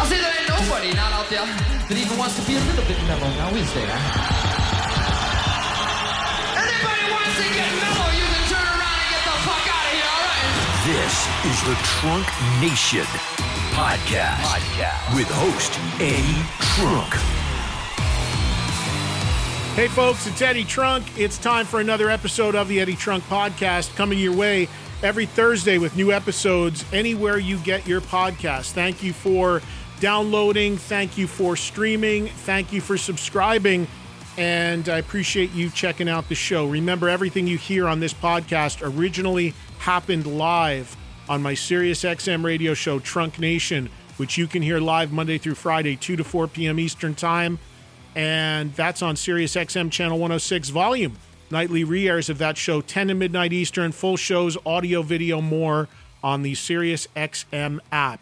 I say there ain't nobody not out there that even wants to be a little bit mellow, now is there? Anybody wants to get mellow, you can turn around and get the fuck out of here, alright? This is the Trunk Nation podcast, podcast. with host Eddie Trunk. Hey, folks, it's Eddie Trunk. It's time for another episode of the Eddie Trunk Podcast coming your way every Thursday with new episodes anywhere you get your podcast. Thank you for downloading. Thank you for streaming. Thank you for subscribing. And I appreciate you checking out the show. Remember, everything you hear on this podcast originally happened live on my SiriusXM radio show, Trunk Nation, which you can hear live Monday through Friday, 2 to 4 p.m. Eastern Time and that's on Sirius XM Channel 106 Volume. Nightly re-airs of that show, 10 to midnight Eastern, full shows, audio, video, more on the Sirius XM app.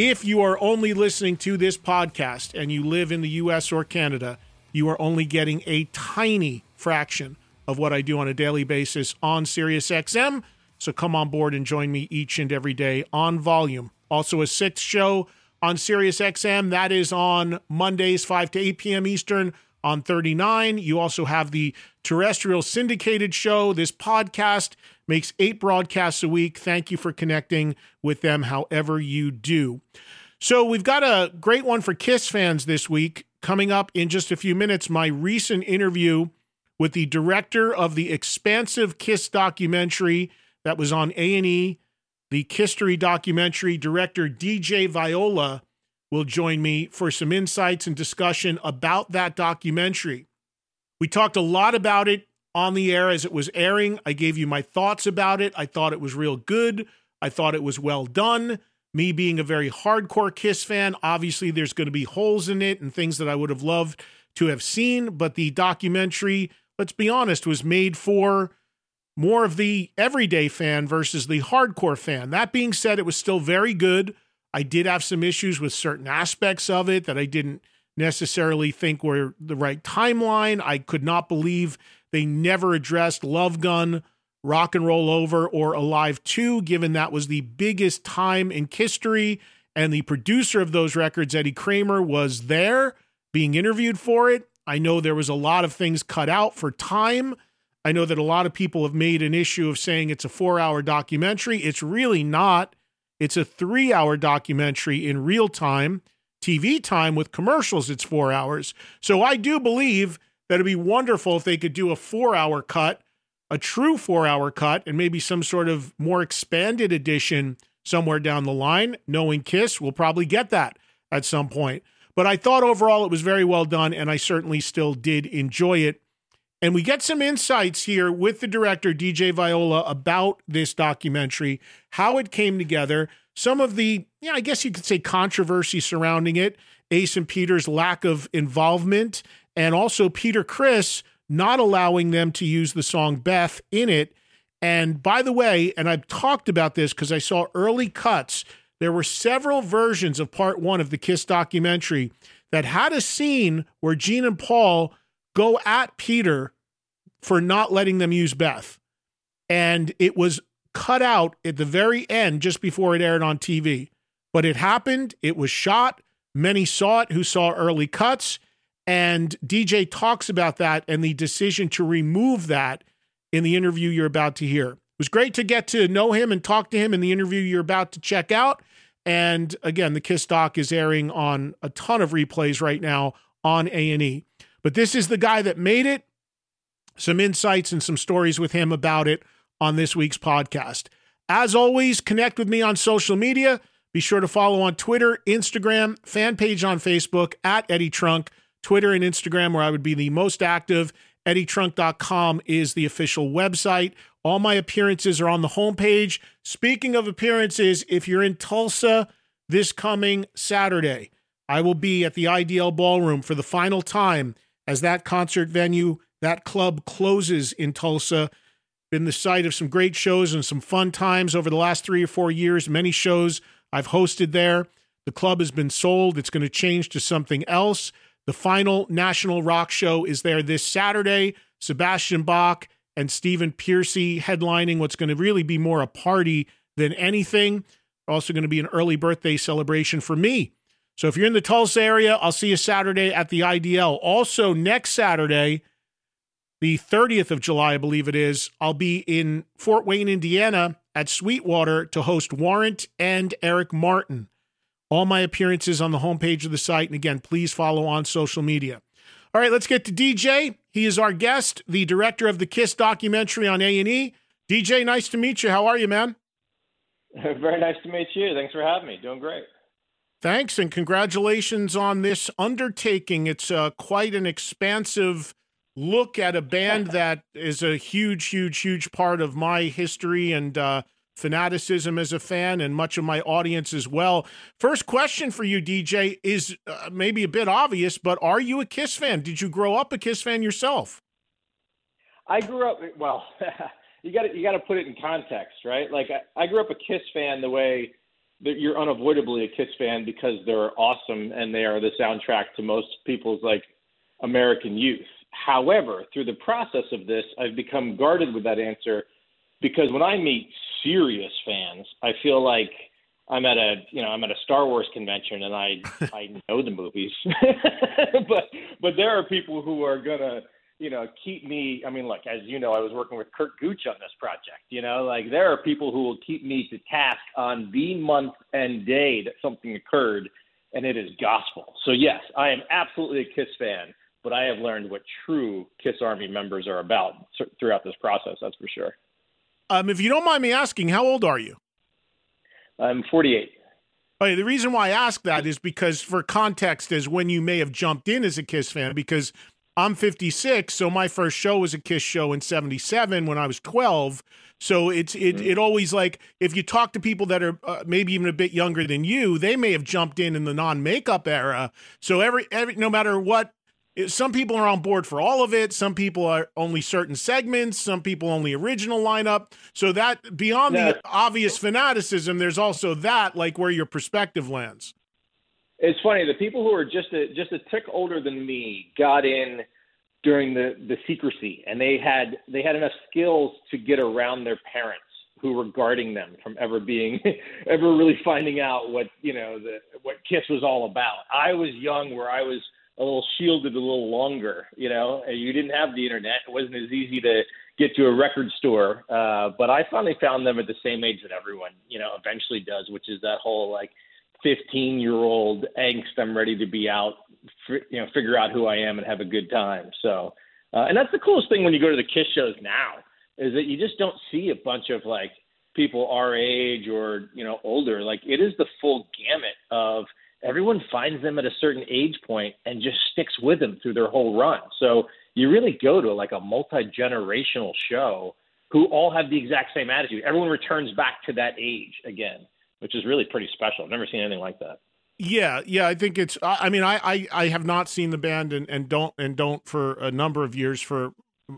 If you are only listening to this podcast and you live in the US or Canada, you are only getting a tiny fraction of what I do on a daily basis on SiriusXM. So come on board and join me each and every day on volume. Also, a sixth show on SiriusXM. That is on Mondays, 5 to 8 p.m. Eastern on 39. You also have the terrestrial syndicated show. This podcast makes eight broadcasts a week. Thank you for connecting with them however you do. So, we've got a great one for Kiss fans this week. Coming up in just a few minutes, my recent interview with the director of the expansive Kiss documentary that was on A&E the KISStory documentary director DJ Viola will join me for some insights and discussion about that documentary. We talked a lot about it on the air as it was airing. I gave you my thoughts about it. I thought it was real good. I thought it was well done. Me being a very hardcore Kiss fan, obviously there's going to be holes in it and things that I would have loved to have seen, but the documentary, let's be honest, was made for more of the everyday fan versus the hardcore fan. That being said, it was still very good. I did have some issues with certain aspects of it that I didn't necessarily think were the right timeline. I could not believe they never addressed Love Gun, Rock and Roll Over, or Alive 2, given that was the biggest time in history. And the producer of those records, Eddie Kramer, was there being interviewed for it. I know there was a lot of things cut out for time. I know that a lot of people have made an issue of saying it's a four hour documentary. It's really not. It's a three hour documentary in real time. TV time with commercials, it's four hours. So I do believe that it'd be wonderful if they could do a four hour cut, a true four hour cut, and maybe some sort of more expanded edition somewhere down the line. Knowing Kiss, we'll probably get that at some point. But I thought overall it was very well done, and I certainly still did enjoy it. And we get some insights here with the director, DJ Viola, about this documentary, how it came together, some of the, yeah, I guess you could say controversy surrounding it, Ace and Peter's lack of involvement, and also Peter Criss not allowing them to use the song Beth in it. And by the way, and I've talked about this because I saw early cuts, there were several versions of part one of the Kiss documentary that had a scene where Gene and Paul go at Peter for not letting them use Beth. And it was cut out at the very end just before it aired on TV. But it happened, it was shot. Many saw it who saw early cuts. And DJ talks about that and the decision to remove that in the interview you're about to hear. It was great to get to know him and talk to him in the interview you're about to check out. And again, the Kiss doc is airing on a ton of replays right now on A&E. But this is the guy that made it. Some insights and some stories with him about it on this week's podcast. As always, connect with me on social media. Be sure to follow on Twitter, Instagram, fan page on Facebook at Eddie Trunk, Twitter and Instagram, where I would be the most active. EddieTrunk.com is the official website. All my appearances are on the homepage. Speaking of appearances, if you're in Tulsa this coming Saturday, I will be at the IDL Ballroom for the final time as that concert venue, that club closes in Tulsa. Been the site of some great shows and some fun times over the last three or four years. Many shows I've hosted there. The club has been sold. It's going to change to something else. The final national rock show is there this Saturday. Sebastian Bach and Stephen Pearcy headlining what's going to really be more a party than anything. Also, going to be an early birthday celebration for me. So, if you're in the Tulsa area, I'll see you Saturday at the IDL. Also, next Saturday, the 30th of July, I believe it is, I'll be in Fort Wayne, Indiana at Sweetwater to host Warrant and Eric Martin. All my appearances on the homepage of the site. And again, please follow on social media. All right, let's get to DJ. He is our guest, the director of the Kiss documentary on A&E. DJ, nice to meet you. How are you, man? Very nice to meet you. Thanks for having me. Doing great. Thanks, and congratulations on this undertaking. It's uh, quite an expansive look at a band that is a huge, huge, huge part of my history and uh, fanaticism as a fan and much of my audience as well. First question for you, DJ, is uh, maybe a bit obvious, but are you a Kiss fan? Did you grow up a Kiss fan yourself? I grew up well. you got you got to put it in context, right? Like I, I grew up a Kiss fan the way that you're unavoidably a Kiss fan because they're awesome and they are the soundtrack to most people's like American youth. However, through the process of this, I've become guarded with that answer because when I meet serious fans, I feel like I'm at a you know I'm at a Star Wars convention and I I know the movies, but but there are people who are gonna you know keep me. I mean, look, as you know, I was working with Curt Gooch on this project. You know, like there are people who will keep me to task on the month and day that something occurred, and it is gospel. So yes, I am absolutely a Kiss fan, but I have learned what true Kiss Army members are about throughout this process. That's for sure. Um, if you don't mind me asking, how old are you? I'm 48. Okay, the reason why I ask that is because, for context, is when you may have jumped in as a Kiss fan, because I'm 56, so my first show was a Kiss show in 77 when I was 12. So it's it mm-hmm. it always like if you talk to people that are uh, maybe even a bit younger than you, they may have jumped in in the non makeup era. So every every no matter what some people are on board for all of it. Some people are only certain segments. Some people only original lineup. So that beyond the obvious fanaticism, there's also that like where your perspective lands. It's funny. The people who are just a just a tick older than me got in during the the secrecy, and they had they had enough skills to get around their parents who were guarding them from ever being ever really finding out what you know the what Kiss was all about. I was young, where I was a little shielded a little longer. You know, you didn't have the internet; it wasn't as easy to get to a record store. Uh, but I finally found them at the same age that everyone, you know, eventually does, which is that whole like 15 year old angst. I'm ready to be out, you know, figure out who I am and have a good time. So, uh, and that's the coolest thing when you go to the Kiss shows now is that you just don't see a bunch of like people our age or you know older. Like it is the full gamut of everyone finds them at a certain age point and just sticks with them through their whole run. So you really go to like a multi generational show who all have the exact same attitude. Everyone returns back to that age again, which is really pretty special. I've never seen anything like that. Yeah, yeah, I think it's. I mean, I, I, I have not seen the band and, and don't and don't for a number of years for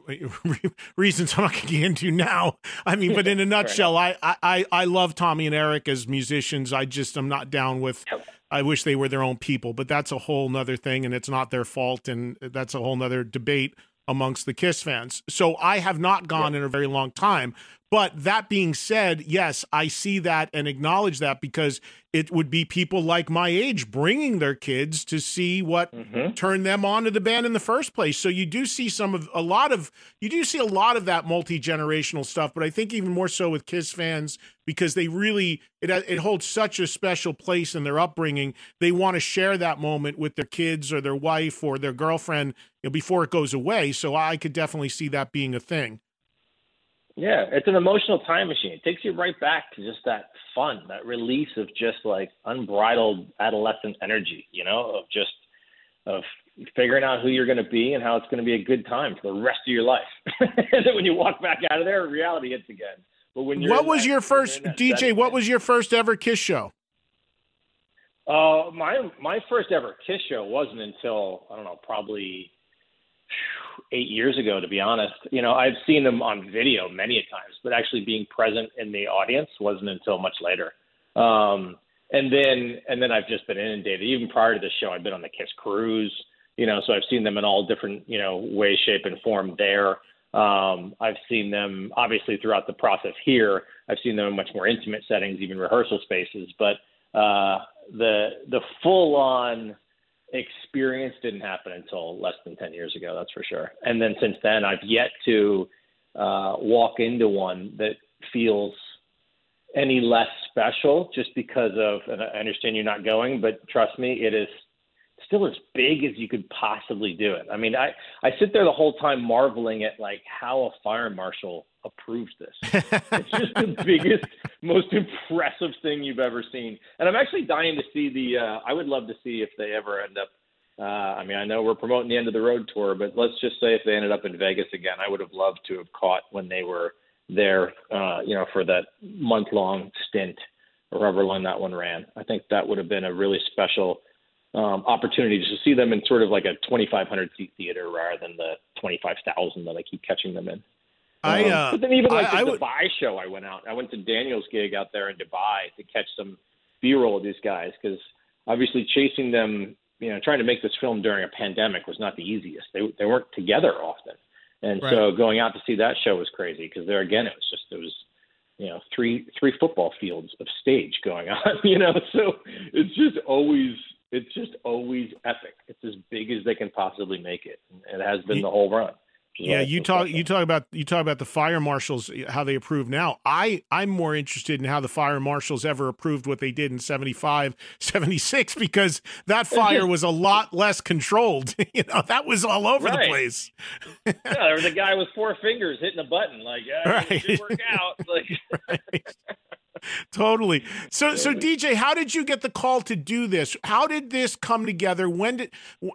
reasons I'm not going to get into now. I mean, but in a nutshell, I, I I love Tommy and Eric as musicians. I just am not down with I wish they were their own people, but that's a whole nother thing, and it's not their fault, and that's a whole nother debate amongst the Kiss fans. So I have not gone yeah. in a very long time, But that being said, yes, I see that and acknowledge that because it would be people like my age bringing their kids to see what Mm-hmm. turned them on to the band in the first place. So you do see some of a lot of you do see a lot of that multi generational stuff. But I think even more so with Kiss fans because they really it it holds such a special place in their upbringing. They want to share that moment with their kids or their wife or their girlfriend you know, before it goes away. So I could definitely see that being a thing. Yeah, it's an emotional time machine. It takes you right back to just that fun, that release of just like unbridled adolescent energy, you know, of just of figuring out who you're going to be and how it's going to be a good time for the rest of your life. and then when you walk back out of there, reality hits again. But when What was that- your first DJ? setting, What was your first ever Kiss show? Uh, my my first ever Kiss show wasn't until I don't know, probably eight years ago. To be honest, you know, I've seen them on video many a times, but actually being present in the audience wasn't until much later. Um, and then and then I've just been inundated. Even prior to the show, I've been on the Kiss cruise. You know, so I've seen them in all different you know ways, shape, and form there. Um, I've seen them obviously throughout the process here. I've seen them in much more intimate settings, even rehearsal spaces. But uh, the the full on experience didn't happen until less than 10 years ago that's for sure. And then since then i've yet to uh, walk into one that feels any less special just because of and i understand you're not going but trust me it is still as big as you could possibly do it i mean i i sit there the whole time marveling at like how a fire marshal approves this it's just the biggest, most impressive thing you've ever seen. And I'm actually dying to see the. Uh, I would love to see if they ever end up. Uh, I mean, I know we're promoting the end of the road tour, but let's just say if they ended up in Vegas again, I would have loved to have caught when they were there. Uh, you know, for that month long stint, or however long that one ran. I think that would have been a really special. Um, opportunity to see them in sort of like a 2,500 seat theater rather than the 25,000 that I keep catching them in. I Um, uh, but then even like I, I the would. Dubai show, I went out. I went to Daniel's gig out there in Dubai to catch some B-roll of these guys because obviously chasing them, you know, trying to make this film during a pandemic was not the easiest. They they weren't together often, and so going out to see that show was crazy because there again it was just it was you know three three football fields of stage going on, you know. So it's just always it's just always epic. It's as big as they can possibly make it, and it has been the whole run. which is why Yeah, you talk. special. You talk about you talk about the fire marshals eh, how they approve now. I I'm more interested in how the fire marshals ever approved what they did in 75, 76 because that fire was a lot less controlled. you know, that was all over the place. yeah, there was a guy with four fingers hitting a button, like, Right. it should work out. Like, totally. So, so DJ, how did you get the call to do this? How did this come together? When did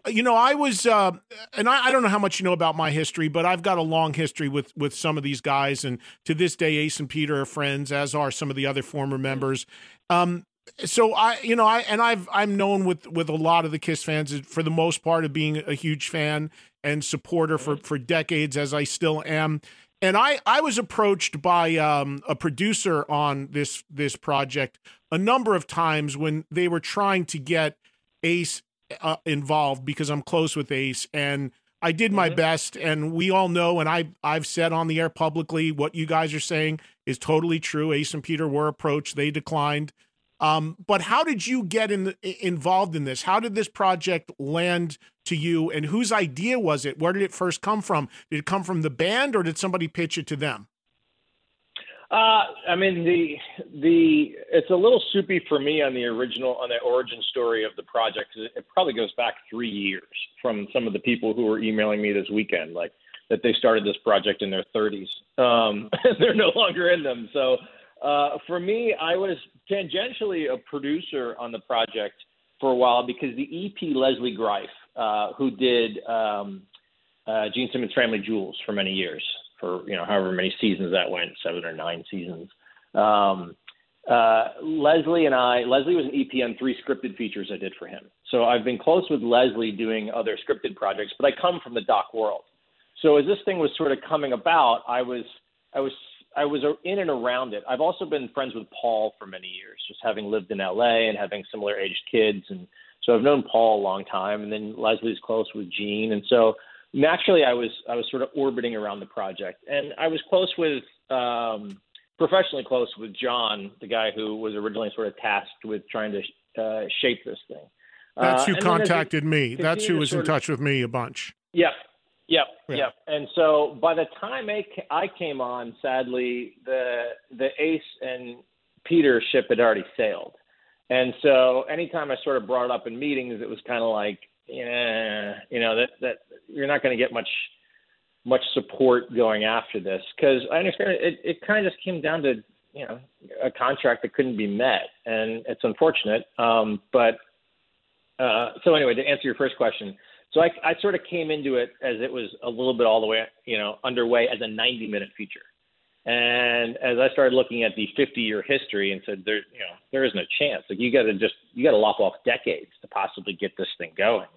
you know? I was, uh, and I, I don't know how much you know about my history, but I've got a long history with with some of these guys, and to this day, Ace and Peter are friends, as are some of the other former members. Um, so I, you know, I and I've I'm known with with a lot of the Kiss fans for the most part of being a huge fan and supporter for for decades, as I still am. And I I was approached by um, a producer on this this project a number of times when they were trying to get Ace uh, involved because I'm close with Ace and. I did my best, and we all know, and I I've said on the air publicly what you guys are saying is totally true. Ace and Peter were approached; they declined. Um, but how did you get in, involved in this? How did this project land to you, and whose idea was it? Where did it first come from? Did it come from the band, or did somebody pitch it to them? uh, I mean, the the it's a little soupy for me on the original on the origin story of the project. it probably goes back three years from some of the people who were emailing me this weekend, like that they started this project in their 30s. Um, they're no longer in them. So uh, for me, I was tangentially a producer on the project for a while because the EP Leslie Greif, uh, who did um, uh, Gene Simmons Family Jewels for many years, for you know however many seasons that went, seven or nine seasons. Um, uh, Leslie and I, Leslie was an EP on three scripted features I did for him. So I've been close with Leslie doing other scripted projects, but I come from the doc world. So as this thing was sort of coming about, I was I was I was in and around it. I've also been friends with Paul for many years, just having lived in LA and having similar aged kids, and so I've known Paul a long time. And then Leslie's close with Gene, and so naturally I was I was sort of orbiting around the project, and I was close with um, professionally close with John, the guy who was originally sort of tasked with trying to uh, shape this thing. That's Uh, who as contacted me. That's who was in sort of- touch with me a bunch. Yep. Yep. Yeah. Yep. And so by the time I, came on, sadly, the the Ace and Peter ship had already sailed. And so anytime I sort of brought it up in meetings, it was kind of like, yeah, you know, that that you're not going to get much much support going after this because I understand it. It kind of just came down to you know a contract that couldn't be met, and it's unfortunate. Um, but uh, so anyway, to answer your first question, so I, I sort of came into it as it was a little bit all the way, you know, underway as a 90 minute feature. And as I started looking at the 50 year history and said, there, you know, there is no chance. Like you got to just, you got to lop off decades to possibly get this thing going.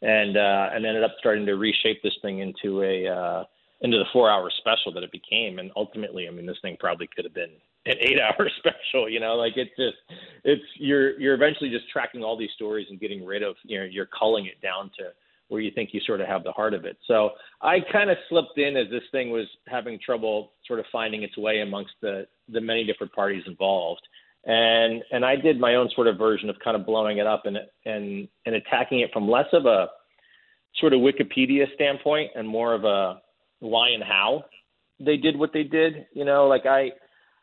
And, uh, and ended up starting to reshape this thing into a, uh, into the four hour special that it became. And ultimately, I mean, this thing probably could have been an eight hour special, you know, like it's just, it's, you're, you're eventually just tracking all these stories and getting rid of, you know, you're culling it down to, where you think you sort of have the heart of it. So I kind of slipped in as this thing was having trouble sort of finding its way amongst the the many different parties involved. And and I did my own sort of version of kind of blowing it up and and and attacking it from less of a sort of Wikipedia standpoint and more of a why and how they did what they did. You know, like I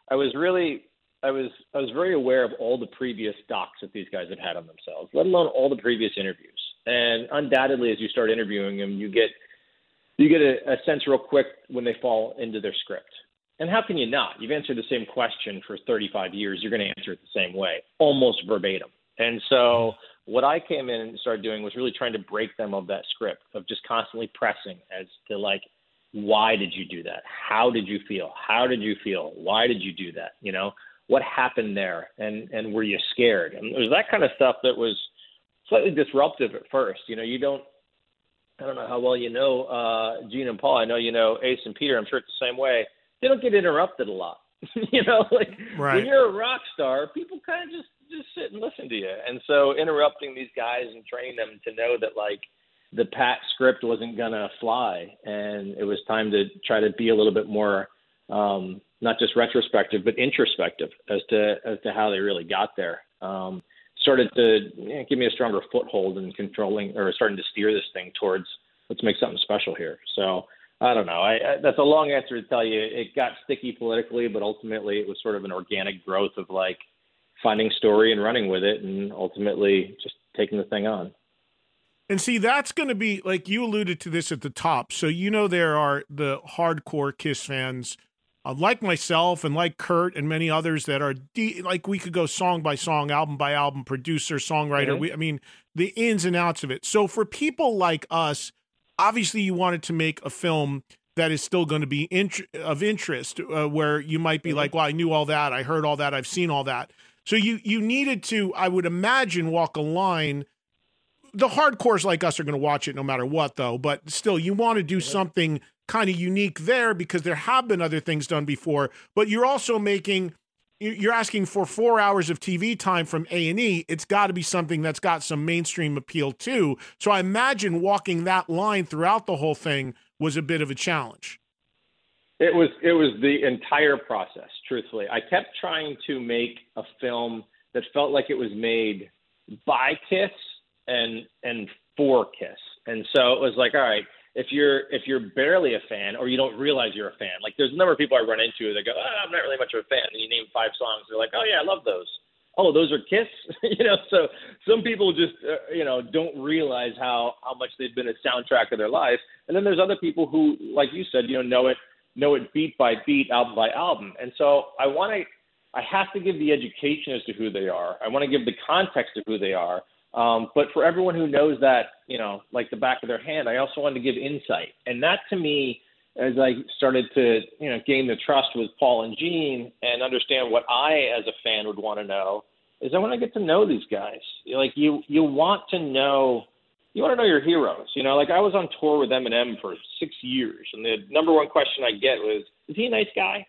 I was really I was I was very aware of all the previous docs that these guys had had on themselves, let alone all the previous interviews. And undoubtedly, as you start interviewing them, you get you get a, a sense real quick when they fall into their script. And how can you not? You've answered the same question for 35 years. You're going to answer it the same way, almost verbatim. And so, what I came in and started doing was really trying to break them of that script of just constantly pressing as to like, why did you do that? How did you feel? How did you feel? Why did you do that? You know, what happened there? And and were you scared? And it was that kind of stuff that was slightly disruptive at first. You know, you don't. I don't know how well you know uh, Gene and Paul. I know you know Ace and Peter. I'm sure it's the same way. They don't get interrupted a lot. you know, like Right. when you're a rock star, people kind of just just sit and listen to you. And so interrupting these guys and training them to know that like the pat script wasn't gonna fly, and it was time to try to be a little bit more um, not just retrospective but introspective as to as to how they really got there. Um, started to you know, give me a stronger foothold in controlling or starting to steer this thing towards let's make something special here. So I don't know. I, I, that's a long answer to tell you. It got sticky politically, but ultimately it was sort of an organic growth of like finding story and running with it, and ultimately just taking the thing on. And see, that's going to be like you alluded to this at the top. So you know there are the hardcore Kiss fans, uh, like myself and like Curt and many others that are de- like we could go song by song, album by album, producer, songwriter. Mhm. We, I mean, the ins and outs of it. So for people like us, obviously you wanted to make a film that is still going to be int- of interest, uh, where you might be like, "Well, I knew all that, I heard all that, I've seen all that." So you you needed to, I would imagine, walk a line the hardcores like us are going to watch it no matter what though but still you want to do something kind of unique there because there have been other things done before but you're also making you- you're asking for four hours of tv time from a&e it's got to be something that's got some mainstream appeal too. So i imagine walking that line throughout the whole thing was a bit of a challenge. It was it was the entire process. Truthfully, I kept trying to make a film that felt like it was made by Kiss and and for Kiss, and so it was like, all right, if you're if you're barely a fan or you don't realize you're a fan, like there's a number of people I run into that go, oh, I'm not really much of a fan, and you name five songs, they're like, oh yeah, I love those. Oh, those are Kiss, you know. So some people just uh, you know don't realize how how much they've been a soundtrack of their life, and then there's other people who, like you said, you know, know it know it beat by beat, album by album. And so I want to, I have to give the education as to who they are. I want to give the context of who they are. Um, but for everyone who knows that, you know, like the back of their hand, I also want to give insight. And that to me, as I started to, you know, gain the trust with Paul and Gene and understand what I, as a fan, would want to know, is I want to get to know these guys. Like you, you want to know you want to know your heroes. You know, like I was on tour with Eminem for six years, and the number one question I get was, "Is he a nice guy?"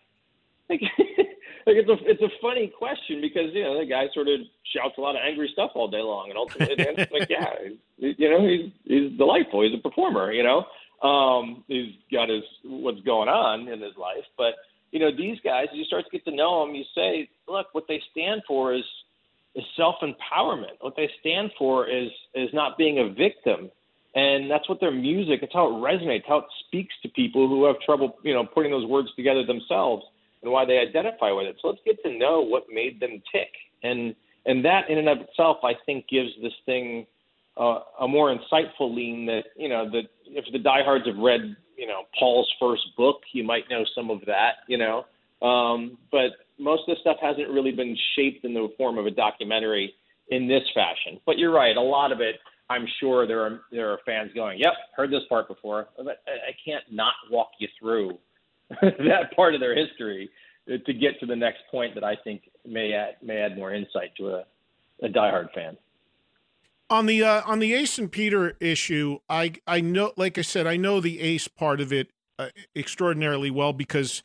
Like, it's a it's a funny question because you know the guy sort of shouts a lot of angry stuff all day long, and ultimately, it's like, yeah, you know, he's he's delightful. He's a performer. You know, um, he's got his what's going on in his life, but you know, these guys, you start to get to know them, you say, look, what they stand for is is self empowerment. What they stand for is is not being a victim. And that's what their music, it's how it resonates, how it speaks to people who have trouble, you know, putting those words together themselves why they identify with it. So let's get to know what made them tick. And and that in and of itself I think gives this thing uh, a more insightful lean that, you know, that if the diehards have read, you know, Paul's first book, you might know some of that, you know. Um, but most of the stuff hasn't really been shaped in the form of a documentary in this fashion. But you're right, a lot of it, I'm sure there are there are fans going, "Yep, heard this part before." But I can't not walk you through that part of their history to get to the next point that I think may add may add more insight to a, a diehard fan. On the uh, on the Ace and Peter issue, I I know, like I said, I know the Ace part of it uh, extraordinarily well because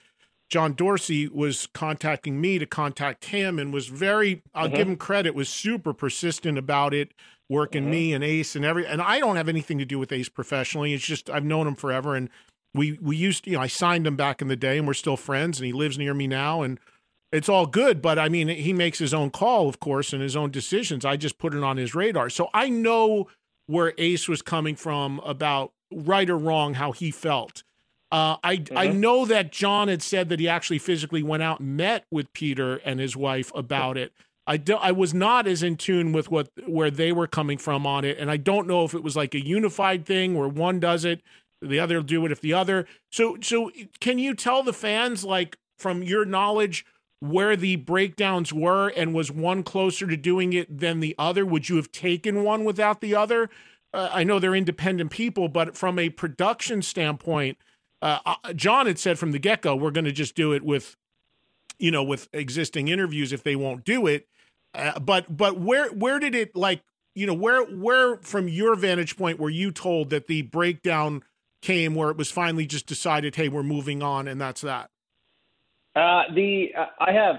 John Dorsey was contacting me to contact him and was very I'll mm-hmm. give him credit was super persistent about it working mm-hmm. me and Ace and every and I don't have anything to do with Ace professionally it's just I've known him forever and we we used you know I signed him back in the day and we're still friends and he lives near me now and it's all good but I mean he makes his own call of course and his own decisions I just put it on his radar so I know where Ace was coming from about right or wrong how he felt uh, I mm-hmm. I know that John had said that he actually physically went out and met with Peter and his wife about it. I do, I was not as in tune with what where they were coming from on it, and I don't know if it was like a unified thing where one does it, the other will do it if the other. So so can you tell the fans like from your knowledge where the breakdowns were and was one closer to doing it than the other? Would you have taken one without the other? Uh, I know they're independent people, but from a production standpoint uh, uh, John had said from the get go, we're going to just do it with, you know, with existing interviews if they won't do it. Uh, but but where where did it like you know where where from your vantage point were you told that the breakdown came where it was finally just decided hey we're moving on and that's that uh, the uh, i have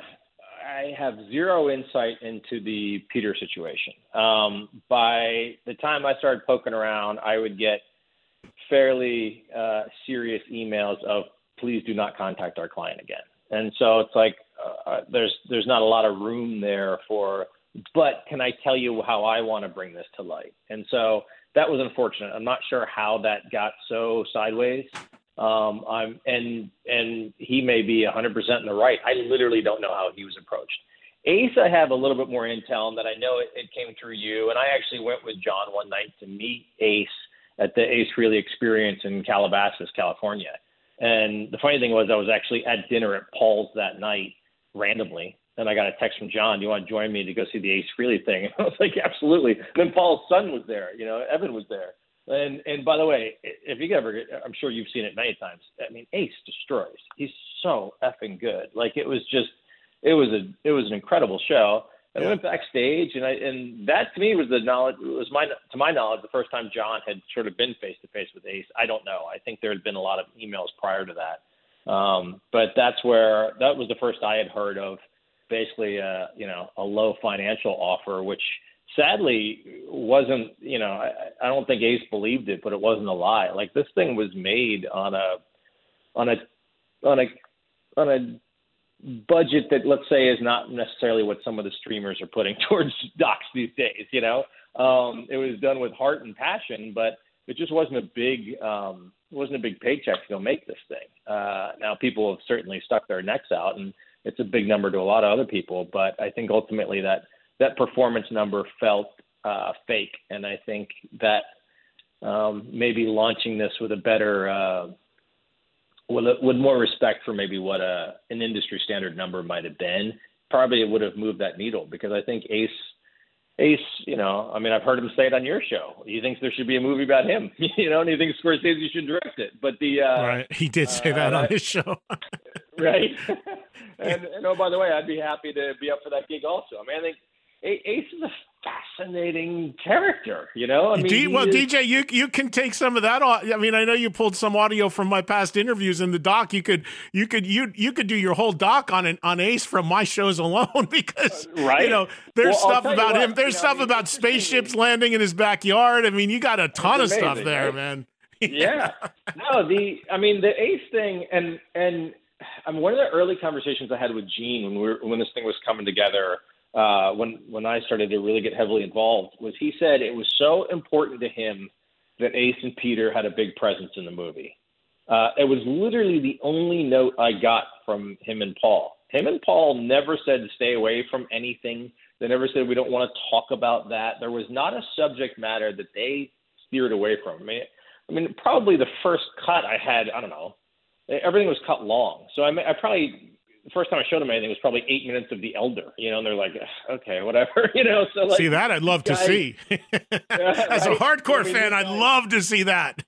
i have zero insight into the peter situation um, by the time i started poking around i would get fairly uh, serious emails of please do not contact our client again. And so it's like uh, uh, there's there's not a lot of room there for. But can I tell you how I want to bring this to light? And so that was unfortunate. I'm not sure how that got so sideways. Um, I'm and and he may be 100% in the right. I literally don't know how he was approached. Ace, I have a little bit more intel, that I know it, it came through you. And I actually went with John one night to meet Ace at the Ace Frehley Experience in Calabasas, California. And the funny thing was, I was actually at dinner at Paul's that night randomly, and I got a text from John, "Do you want to join me to go see the Ace Frehley thing?" And I was like, "Absolutely." And then Paul's son was there, you know, Evan was there. And and by the way, if you ever, I'm sure you've seen it many times. I mean, Ace destroys. He's so effing good. Like it was just, it was a, it was an incredible show. And I went backstage, and I and that to me was the knowledge was my to my knowledge the first time John had sort of been face to face with Ace. I don't know. I think there had been a lot of emails prior to that, um, but that's where that was the first I had heard of basically a you know a low financial offer, which sadly wasn't you know I, I don't think Ace believed it, but it wasn't a lie. Like this thing was made on a on a on a on a budget that let's say is not necessarily what some of the streamers are putting towards docs these days. You know, um, it was done with heart and passion, but it just wasn't a big um, wasn't a big paycheck to go make this thing. Uh, now people have certainly stuck their necks out, and it's a big number to a lot of other people. But I think ultimately that that performance number felt uh, fake, and I think that um, maybe launching this with a better uh, with, with more respect for maybe what a an industry standard number might have been, probably it would have moved that needle because I think Ace Ace, you know, I mean, I've heard him say it on your show. He thinks there should be a movie about him, you know, and he thinks Scorsese should direct it. But the uh, right, he did say uh, that on his show, right? and, and oh, by the way, I'd be happy to be up for that gig also. I mean, I think Ace is a fascinating character, you know. I mean, D- well, is... DJ, you you can take some of that. Off. I mean, I know you pulled some audio from my past interviews in the doc. You could you could you you could do your whole doc on an, on Ace from my shows alone because uh, right? you know there's well, stuff about him. There's stuff know, about spaceships landing in his backyard. I mean, you got a ton of stuff there, right? man. yeah. No, the I mean the Ace thing and and I mean, one of the early conversations I had with Gene when we were, when this thing was coming together, uh, when when I started to really get heavily involved, was he said it was so important to him that Ace and Peter had a big presence in the movie. Uh, it was literally the only note I got from him and Paul. Him and Paul never said stay away from anything. They never said we don't want to talk about that. There was not a subject matter that they steered away from. I mean, I mean, probably the first cut I had, I don't know, everything was cut long. So I, I probably the first time I showed them anything was probably eight minutes of The Elder, you know, and they're like, okay, whatever, you know. So like, see that I'd love guys, to see. As a hardcore I mean, fan, I'd love to see that.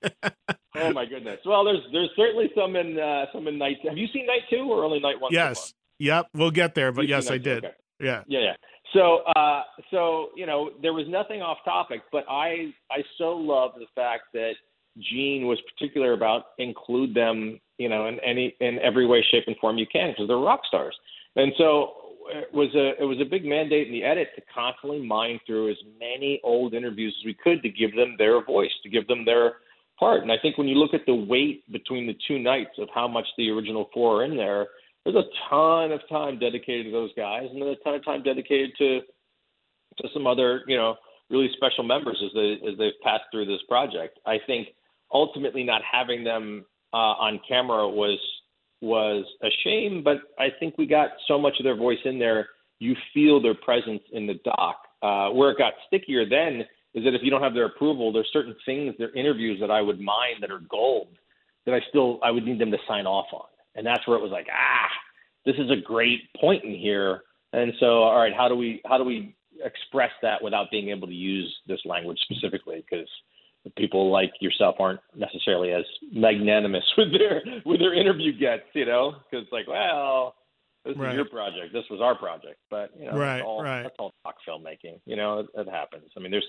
oh my goodness! Well, there's there's certainly some in uh, some in night. Have you seen night two or only night one? Yes. Yep. We'll get there, but yes, I did. Okay. Yeah. Yeah. Yeah. So, uh, so you know, there was nothing off topic, but I I so love the fact that Gene was particular about include them, you know, in any in every way, shape, and form you can because they're rock stars. And so it was a it was a big mandate in the edit to constantly mine through as many old interviews as we could to give them their voice, to give them their part. And I think when you look at the weight between the two nights of how much the original four are in there, there's a ton of time dedicated to those guys, and then a ton of time dedicated to to some other, you know, really special members as they as they've passed through this project. I think ultimately not having them uh, on camera was was a shame, but I think we got so much of their voice in there. You feel their presence in the doc. Uh, where it got stickier then is that if you don't have their approval, there's certain things, their interviews that I would mind that are gold that I still I would need them to sign off on, and that's where it was like, ah, this is a great point in here. And so, all right, how do we how do we express that without being able to use this language specifically? Because people like yourself aren't necessarily as magnanimous with their with their interview gets, you know, because it's like, well, this right. is your project, this was our project, but you know, right, that's all, right. that's all talk filmmaking, you know, it, it happens. I mean, there's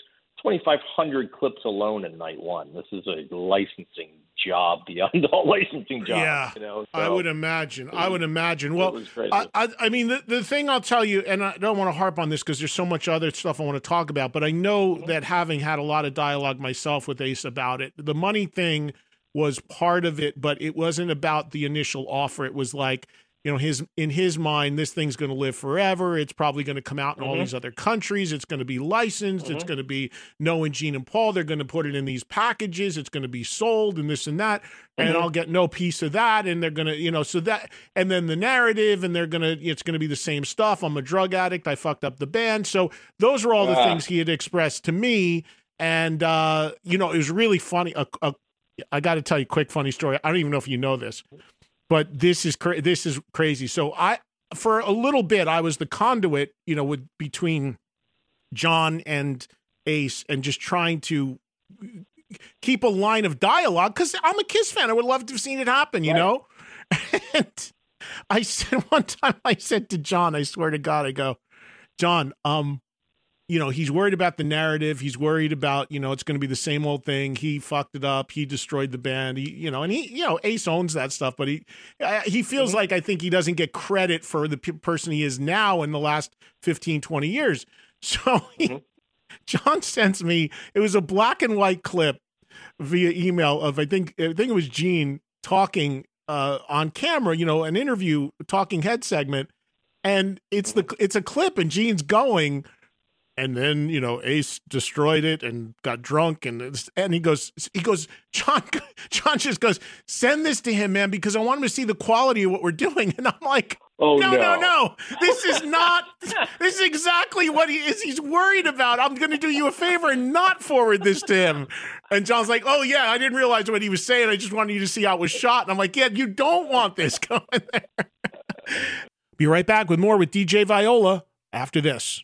2,500 clips alone in night one. This is a licensing job beyond all licensing jobs. Yeah, you know, so I would imagine. I would imagine. Well, I, I, I, mean, the, the thing I'll tell you, and I don't want to harp on this because there's so much other stuff I want to talk about, but I know mm-hmm. that having had a lot of dialogue myself with Ace about it, the money thing was part of it, but it wasn't about the initial offer. It was like, you know his in his mind this thing's going to live forever. It's probably going to come out in mm-hmm. all these other countries. It's going to be licensed. Mm-hmm. it's going to be knowing gene and paul. They're going to put it in these packages. It's going to be sold and this and that and mm-hmm. i'll get no piece of that and they're going to you know so that and then the narrative and they're going to it's going to be the same stuff. I'm a drug addict. I fucked up the band. So those are all the things he had expressed to me. And uh you know it was really funny. A, a I got to tell you a quick funny story. I don't even know if you know this but this is cra- this is crazy. So I for a little bit I was the conduit, you know, with between John and Ace and just trying to keep a line of dialogue because I'm a Kiss fan. I would love to have seen it happen, you right. know. and I said one time, I said to John, I swear to God, I go, John, um, you know, he's worried about the narrative. He's worried about, you know, it's going to be the same old thing. He fucked it up. He destroyed the band. He, you know, and he, you know, Ace owns that stuff, but he, he feels mm-hmm. like I think he doesn't get credit for the p- person he is now in the last 15, 20 years. So he, mm-hmm. John sends me, it was a black and white clip via email of, I think, I think it was Gene talking uh, on camera, you know, an interview, talking head segment. And it's the, it's a clip and Gene's going, and then you know ace destroyed it and got drunk and and he goes he goes john john just goes send this to him man because i want him to see the quality of what we're doing. And i'm like oh no no no, no. this is not this is exactly what he is he's worried about. I'm going to do you a favor and not forward this to him. And john's like oh yeah i didn't realize what he was saying. I just wanted you to see how it was shot. And i'm like yeah you don't want this. Going there. Be right back with more with dj viola after this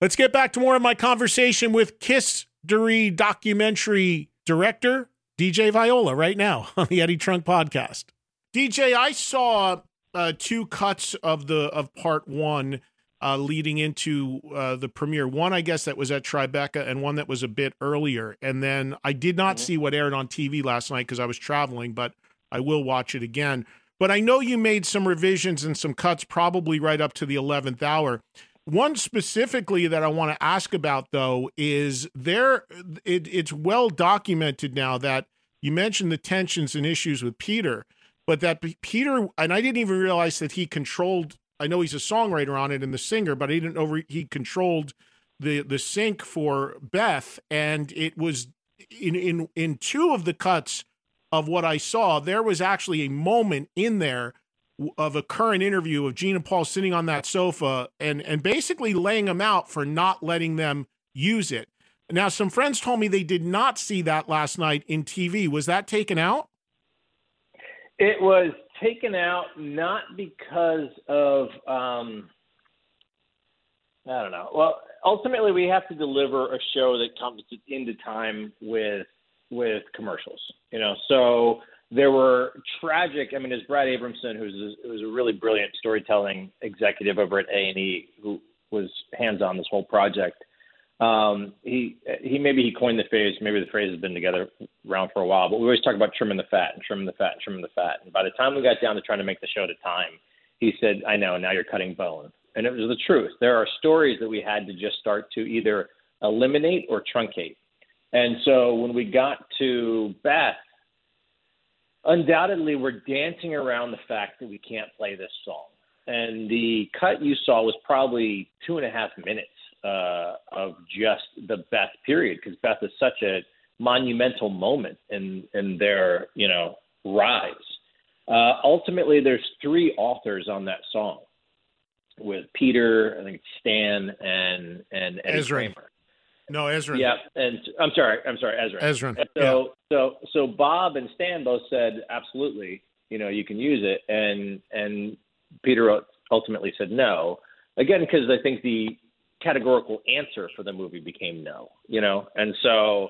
Let's get back to more of my conversation with KISStory documentary director DJ Viola right now on the Eddie Trunk podcast. DJ, I saw uh, two cuts of the of part one uh, leading into uh, the premiere. One, I guess, that was at Tribeca, and one that was a bit earlier. And then I did not mm-hmm. see what aired on TV last night because I was traveling, but I will watch it again. But I know you made some revisions and some cuts, probably right up to the eleventh hour. One specifically that I want to ask about, though, is there. It, it's well documented now that you mentioned the tensions and issues with Peter, but that Peter and I didn't even realize that he controlled I know he's a songwriter on it and the singer, but I didn't know he controlled the the sync for Beth, and it was in in in two of the cuts of what I saw, there was actually a moment in there of a current interview of and Paul sitting on that sofa and and basically laying them out for not letting them use it. Now, some friends told me they did not see that last night in TV. Was that taken out? It was taken out not because of um, I don't know. Well, ultimately, we have to deliver a show that comes into time with with commercials. You know, so there were tragic. I mean, there's Brad Abramson, who's a, who's a really brilliant storytelling executive over at A and E, who was hands on this whole project um, he he maybe he coined the phrase. Maybe the phrase has been together around for a while. But we always talk about trimming the fat and trimming the fat and trimming the fat. And by the time we got down to trying to make the show to time, he said, "I know. Now you're cutting bone." And it was the truth. There are stories that we had to just start to either eliminate or truncate. And so when we got to Beth, undoubtedly we're dancing around the fact that we can't play this song. And the cut you saw was probably two and a half minutes uh, of just the Beth period because Beth is such a monumental moment in in their you know rise. Uh, ultimately, there's three authors on that song with Peter, I think Stan and and Eddie Ezra. Kramer. No, Ezra. Yeah, and I'm sorry, I'm sorry, Ezra. Ezra. so yeah. so so Bob and Stan both said absolutely, you know, you can use it, and and Peter ultimately said no. Again, because I think the categorical answer for the movie became no, you know? And so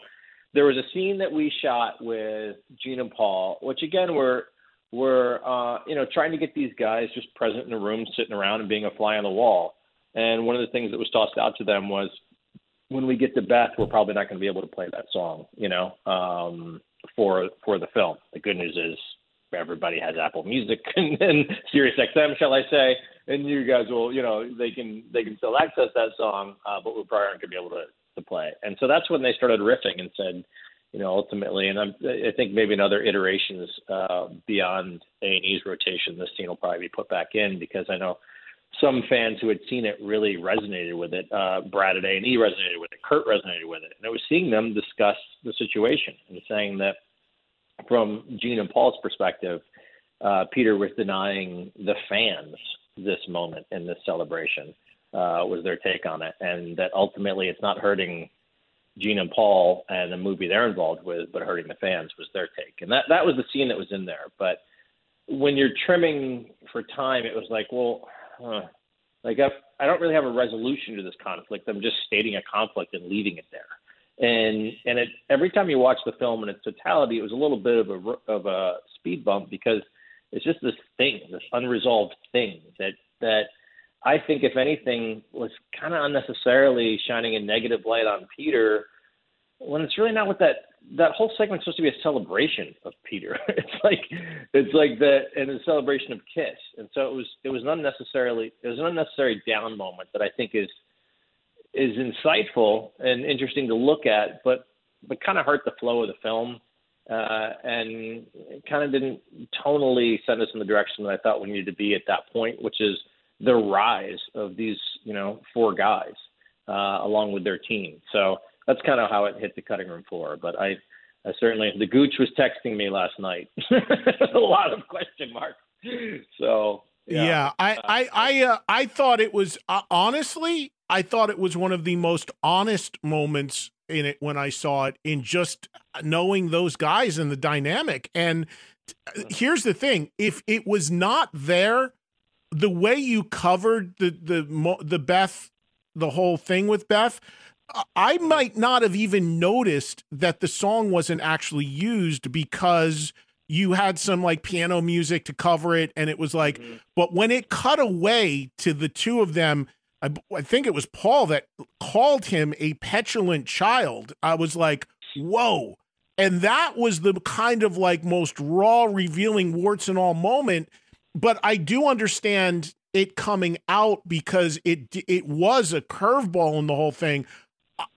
there was a scene that we shot with Gene and Paul, which again were were uh, you know, trying to get these guys just present in the room, sitting around and being a fly on the wall. And one of the things that was tossed out to them was when we get to Beth, we're probably not going to be able to play that song, you know, um, for for the film. The good news is everybody has Apple Music and, and Sirius XM, shall I say? and you guys will, you know, they can they can still access that song, uh, but we probably aren't going to be able to to play. And so that's when they started riffing and said, you know, ultimately, and I'm, I think maybe in other iterations uh, beyond A and E's rotation, this scene will probably be put back in because I know some fans who had seen it really resonated with it. Uh, Brad at A and E resonated with it. Curt resonated with it, and I was seeing them discuss the situation and saying that from Gene and Paul's perspective, uh, Peter was denying the fans this moment in this celebration uh, was their take on it, and that ultimately it's not hurting Gene and Paul and the movie they're involved with, but hurting the fans was their take, and that that was the scene that was in there. But when you're trimming for time, it was like, well, like I, I don't really have a resolution to this conflict. I'm just stating a conflict and leaving it there. And and it, every time you watch the film in its totality, it was a little bit of a of a speed bump because it's just this thing, this unresolved thing that that I think, if anything, was kind of unnecessarily shining a negative light on Peter when it's really not what that that whole segment's supposed to be a celebration of Peter. it's like it's like that and a celebration of Kiss. And so it was it was unnecessarily it was an unnecessary down moment that I think is is insightful and interesting to look at, but but kind of hurt the flow of the film uh, and kind of didn't tonally send us in the direction that I thought we needed to be at that point, which is the rise of these, you know, four guys uh, along with their team. So that's kind of how it hit the cutting room floor. But I, I certainly, the Gooch was texting me last night. a lot of question marks. So yeah, yeah I, uh, I, I, uh, I thought it was uh, honestly, I thought it was one of the most honest moments in it when I saw it in just knowing those guys and the dynamic. And here's the thing: if it was not there, the way you covered the the the Beth, the whole thing with Beth, I might not have even noticed that the song wasn't actually used because you had some like piano music to cover it, and it was like, mm-hmm. but when it cut away to the two of them, I, I think it was Paul that called him a petulant child. I was like, whoa. And that was the kind of like most raw, revealing warts and all moment. But I do understand it coming out because it it was a curveball in the whole thing.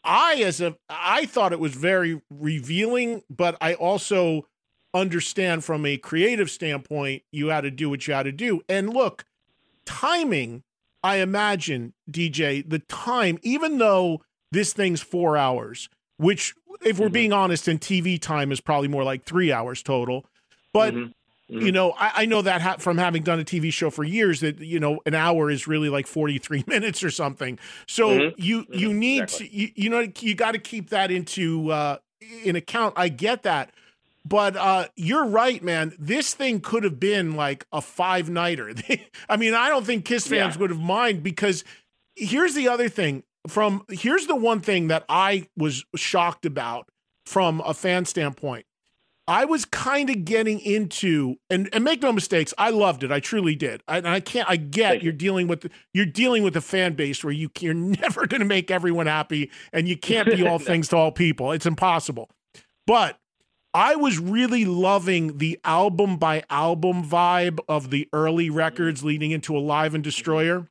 I as a I thought it was very revealing, but I also understand from a creative standpoint you had to do what you had to do. And look, timing, I imagine, DJ, the time, even though this thing's four hours, which if we're mm-hmm. being honest, in TV time is probably more like three hours total. But mm-hmm. Mm-hmm. You know, I, I know that ha- from having done a TV show for years that you know an hour is really like forty three minutes or something. So mm-hmm. you you mm-hmm. need exactly. to you, you know you got to keep that into uh, in account. I get that, but uh, you're right, man. This thing could have been like a five nighter. I mean, I don't think Kiss fans yeah. would have mind because here's the other thing. From here's the one thing that I was shocked about from a fan standpoint. I was kind of getting into, and, and make no mistakes, I loved it. I truly did. I, and I can't. I get you're dealing with you're dealing with a fan base where you you're never going to make everyone happy, and you can't be all things to all people. It's impossible. But I was really loving the album by album vibe of the early records mm-hmm. leading into Alive and Destroyer.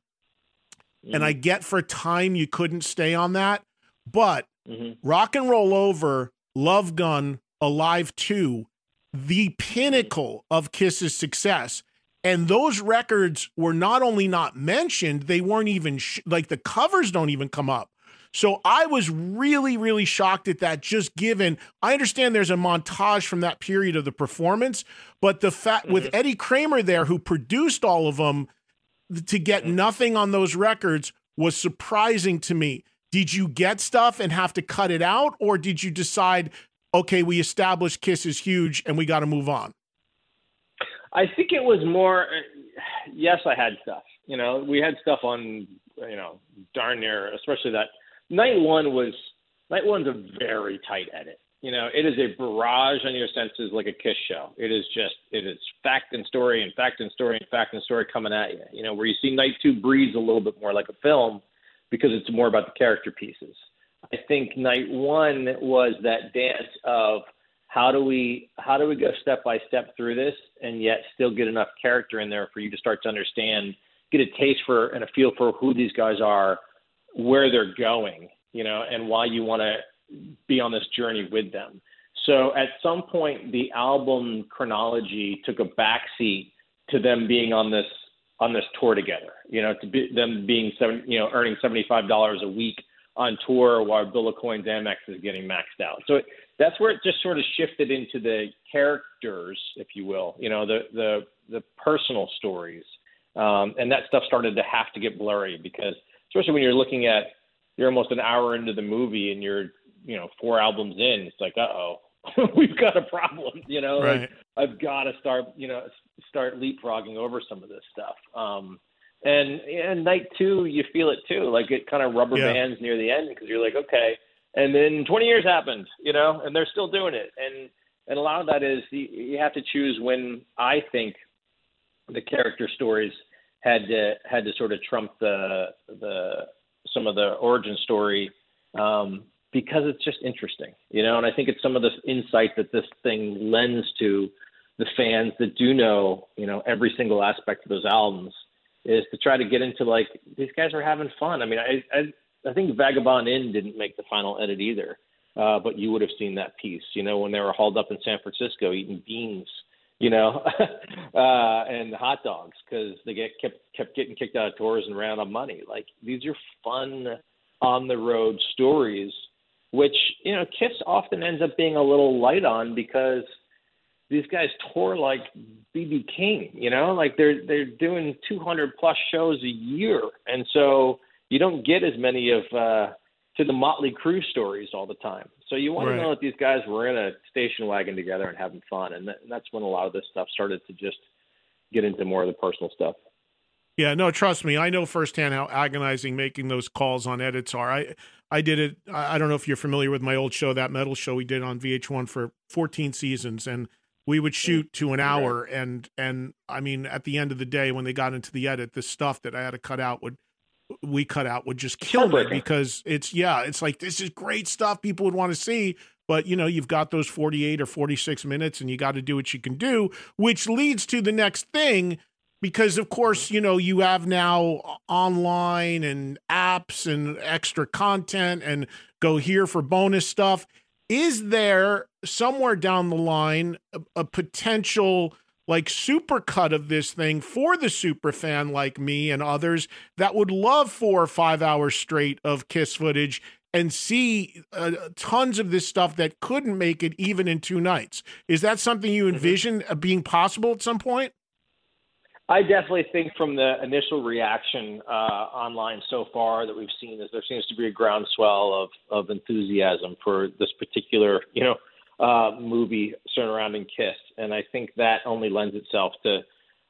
Mm-hmm. And I get for time you couldn't stay on that, but mm-hmm. Rock and Roll Over, Love Gun, Alive 2, the pinnacle of Kiss's success. And those records were not only not mentioned, they weren't even sh- like the covers don't even come up. So I was really, really shocked at that. Just given, I understand there's a montage from that period of the performance, but the fact mm-hmm. with Eddie Kramer there, who produced all of them, to get mm-hmm. nothing on those records was surprising to me. Did you get stuff and have to cut it out, or did you decide okay, we established Kiss is huge and we got to move on? I think it was more. Yes, I had stuff. You know, we had stuff on. You know, darn near, especially that night one was night one's a very tight edit. You know, it is a barrage on your senses like a Kiss show. It is just it is fact and story and fact and story and fact and story coming at you. You know, where you see night two breathes a little bit more like a film because it's more about the character pieces. I think night one was that dance of how do we how do we go step by step through this and yet still get enough character in there for you to start to understand, get a taste for and a feel for who these guys are, where they're going, you know, and why you want to be on this journey with them. So at some point, the album chronology took a backseat to them being on this on this tour together. You know, to be, them being seven, you know, earning seventy five dollars a week on tour while Bill Aucoin's Amex is getting maxed out. So it, that's where it just sort of shifted into the characters, if you will, you know, the the the personal stories, um, and that stuff started to have to get blurry because, especially when you're looking at you're almost an hour into the movie and you're you know four albums in, it's like, uh oh, we've got a problem, you know. Right. Like, I've got to start, you know, start leapfrogging over some of this stuff. Um, and and night two, you feel it too. Like it kind of rubber yeah. bands near the end because you're like, okay. And then 20 years happened, you know, and they're still doing it. And and a lot of that is you, you have to choose when I think the character stories had to had to sort of trump the the some of the origin story um, because it's just interesting, you know. And I think it's some of the insight that this thing lends to the fans that do know, you know, every single aspect of those albums is to try to get into like these guys are having fun. I mean, I I, I think Vagabond Inn didn't make the final edit either, uh, but you would have seen that piece. You know, when they were hauled up in San Francisco eating beans, you know, uh, and hot dogs because they get kept kept getting kicked out of tours and ran out of money. Like these are fun on the road stories, which you know Kiss often ends up being a little light on because these guys tour like BB King, you know, like they're they're doing 200 plus shows a year, and so you don't get as many of uh, to the Motley Crue stories all the time. So you want right. to know that these guys were in a station wagon together and having fun, and, that, and that's when a lot of this stuff started to just get into more of the personal stuff. Yeah, no, trust me, I know firsthand how agonizing making those calls on edits are. I I did it. I don't know if you're familiar with my old show, that metal show we did on VH1 for 14 seasons, and we would shoot to an hour, and and I mean, at the end of the day, when they got into the edit, the stuff that I had to cut out would we cut out would just kill me because it's yeah, it's like this is great stuff people would want to see, but you know you've got those 48 or 46 minutes and you got to do what you can do which leads to the next thing because of mm-hmm. course you know you have now online and apps and extra content and go here for bonus stuff is there somewhere down the line a, a potential like super cut of this thing for the super fan like me and others that would love four or five hours straight of kiss footage and see uh, tons of this stuff that couldn't make it even in two nights. Is that something you mm-hmm. envision mm-hmm. being possible at some point? I definitely think from the initial reaction uh, online so far that we've seen is there seems to be a groundswell of, of enthusiasm for this particular, you know, uh, movie surrounding Kiss, and I think that only lends itself to.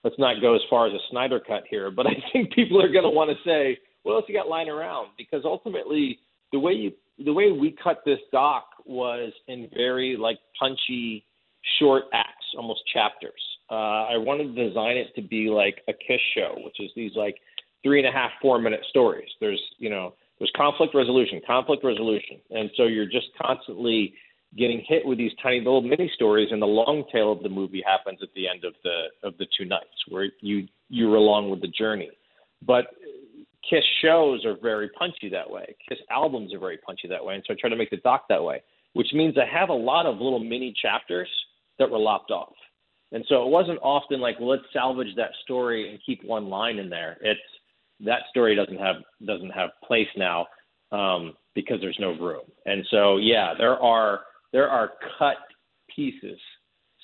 Let's not go as far as a Snyder cut here, but I think people are going to want to say, "What else you got lying around?" Because ultimately, the way you the way we cut this doc was in very like punchy short acts almost chapters uh, i wanted to design it to be like a kiss show which is these like three and a half four minute stories there's you know there's conflict resolution conflict resolution and so you're just constantly getting hit with these tiny little mini stories and the long tail of the movie happens at the end of the of the two nights where you you're along with the journey but Kiss shows are very punchy that way. Kiss albums are very punchy that way. And so I try to make the doc that way, which means I have a lot of little mini chapters that were lopped off. And so it wasn't often like, well, let's salvage that story and keep one line in there. It's that story doesn't have doesn't have place now um, because there's no room. And so yeah, there are there are cut pieces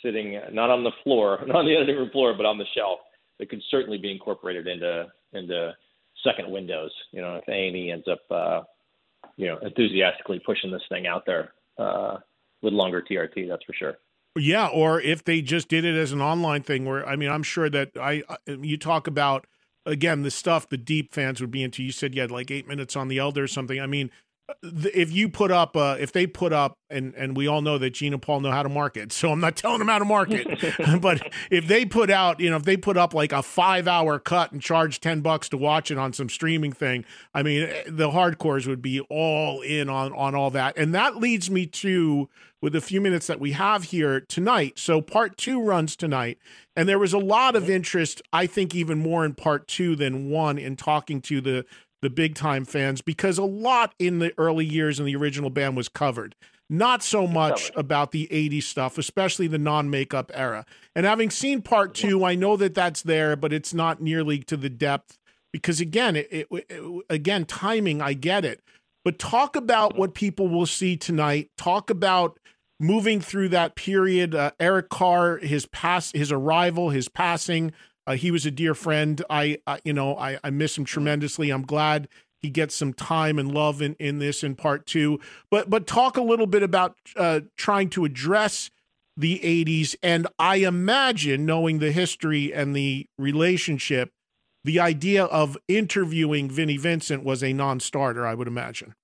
sitting not on the floor, not on the editing room floor, but on the shelf that could certainly be incorporated into into second windows. You know, if A and E ends up, uh, you know, enthusiastically pushing this thing out there uh, with longer TRT, that's for sure. Yeah, or if they just did it as an online thing, where I mean, I'm sure that I you talk about again the stuff the deep fans would be into. You said you had like eight minutes on the Elder or something. I mean, if you put up uh, if they put up and and we all know that Gene and Paul know how to market so I'm not telling them how to market but if they put out you know if they put up like a 5 hour cut and charge 10 bucks to watch it on some streaming thing I mean eh, the hardcores would be all in on on all that. And that leads me to with the few minutes that we have here tonight so part 2 runs tonight and there was a lot of interest I think even more in part 2 than 1 in talking to the the big time fans because a lot in the early years in the original band was covered. Not so much about the 80s stuff, especially the non makeup era. And having seen part two, I know that that's there, but it's not nearly to the depth because, again, it, it, it again, timing, I get it. But talk about what people will see tonight. Talk about moving through that period. Uh, Eric Carr, his pass, his arrival, his passing, uh, he was a dear friend. I, I you know, I, I miss him tremendously. I'm glad he gets some time and love in, in this in part two. But but talk a little bit about uh, trying to address the 80s. And I imagine, knowing the history and the relationship, the idea of interviewing Vinnie Vincent was a non-starter. I would imagine.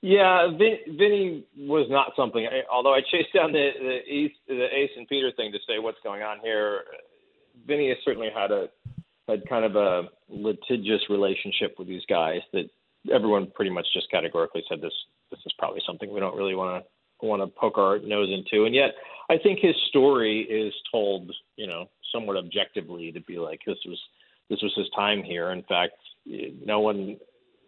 Yeah, Vin, was not something. Although I chased down the the, East, the Ace and Peter thing to say what's going on here, Vinnie has certainly had a had kind of a litigious relationship with these guys that everyone pretty much just categorically said this this is probably something we don't really want to want to poke our nose into. And yet, I think his story is told, you know, somewhat objectively to be like this was this was his time here. In fact, no one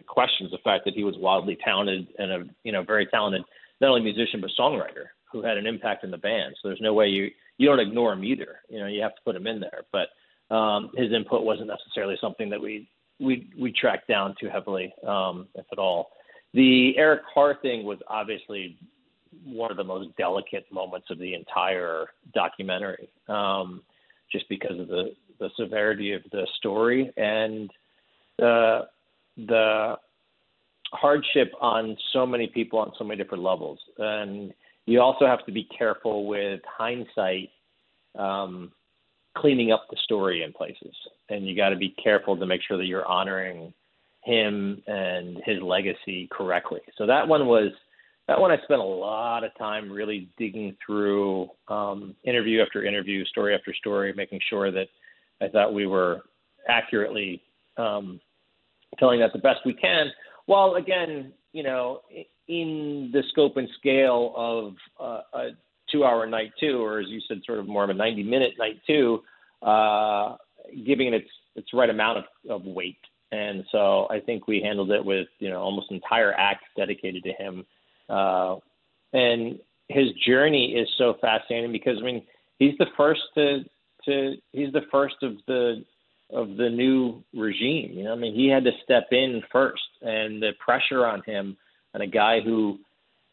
questions the fact that he was wildly talented and a you know very talented not only musician but songwriter who had an impact in the band. So there's no way you you don't ignore him either. You know, you have to put him in there. But um, his input wasn't necessarily something that we we we tracked down too heavily, um, if at all. The Eric Carr thing was obviously one of the most delicate moments of the entire documentary, um, just because of the the severity of the story and the the hardship on so many people on so many different levels. And you also have to be careful with hindsight um, cleaning up the story in places, and you got to be careful to make sure that you're honoring him and his legacy correctly. So that one was that one I spent a lot of time really digging through um, interview after interview, story after story, making sure that I thought we were accurately um, telling that the best we can. While again, you know, in the scope and scale of uh, a two-hour night two, or as you said, sort of more of a 90-minute night two, uh, giving it its its right amount of, of weight. And so I think we handled it with you know almost entire act dedicated to him. Uh, and his journey is so fascinating because I mean he's the first to to he's the first of the of the new regime. You know, I mean, he had to step in first, and the pressure on him, and a guy who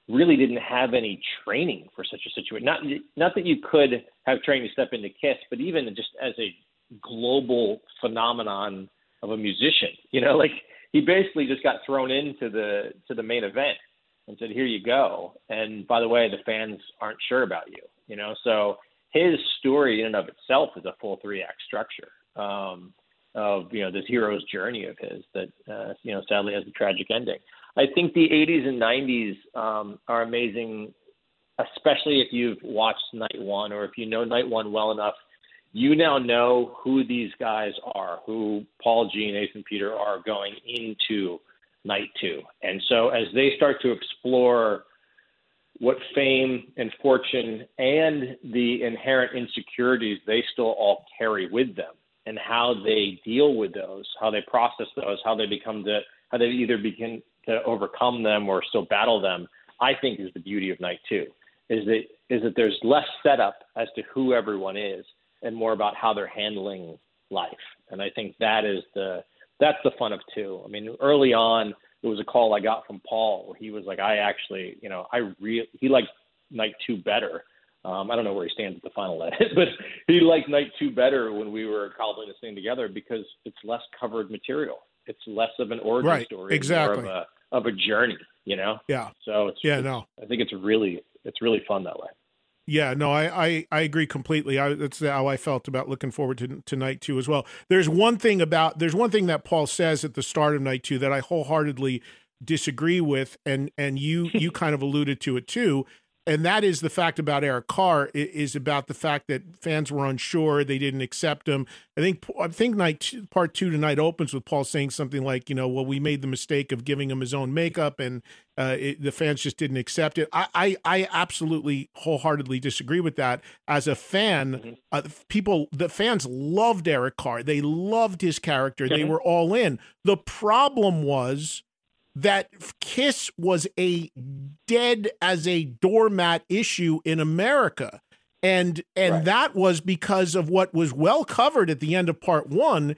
really didn't have any training for such a situation. Not not that you could have training to step into Kiss, but even just as a global phenomenon of a musician, you know, like he basically just got thrown into the to the main event and said, "Here you go." And by the way, the fans aren't sure about you, you know. So his story in and of itself is a full three act structure um, of you know this hero's journey of his that uh, you know sadly has a tragic ending. I think the 80s and 90s um, are amazing, especially if you've watched Night One or if you know Night One well enough. You now know who these guys are, who Paul, Ace, and Peter are going into Night Two, and so as they start to explore what fame and fortune and the inherent insecurities they still all carry with them and how they deal with those, how they process those, how they become the, how they either begin to overcome them or still battle them, I think is the beauty of night two. Is that is that there's less setup as to who everyone is and more about how they're handling life. And I think that is the that's the fun of two. I mean, early on it was a call I got from Paul where he was like, I actually, you know, I really he liked night two better um, I don't know where he stands at the final edit, but he liked night two better when we were cobbling this thing together because it's less covered material. It's less of an origin right, story, exactly. more of a of a journey. You know. Yeah. So it's yeah, it's, no. I think it's really it's really fun that way. Yeah, no, I, I, I agree completely. I, that's how I felt about looking forward to, to night two as well. There's one thing about there's one thing that Paul says at the start of night two that I wholeheartedly disagree with, and and you you kind of alluded to it too and that is the fact about Eric Carr is about the fact that fans were unsure, they didn't accept him. I think I think night part two tonight opens with Paul saying something like, you know, well, we made the mistake of giving him his own makeup, and uh, it, the fans just didn't accept it. I, I, I absolutely wholeheartedly disagree with that. As a fan, mm-hmm. uh, people, the fans loved Eric Carr. They loved his character. Mm-hmm. They were all in. The problem was that Kiss was a dead as a doormat issue in America. And and right. that was because of what was well covered at the end of part 1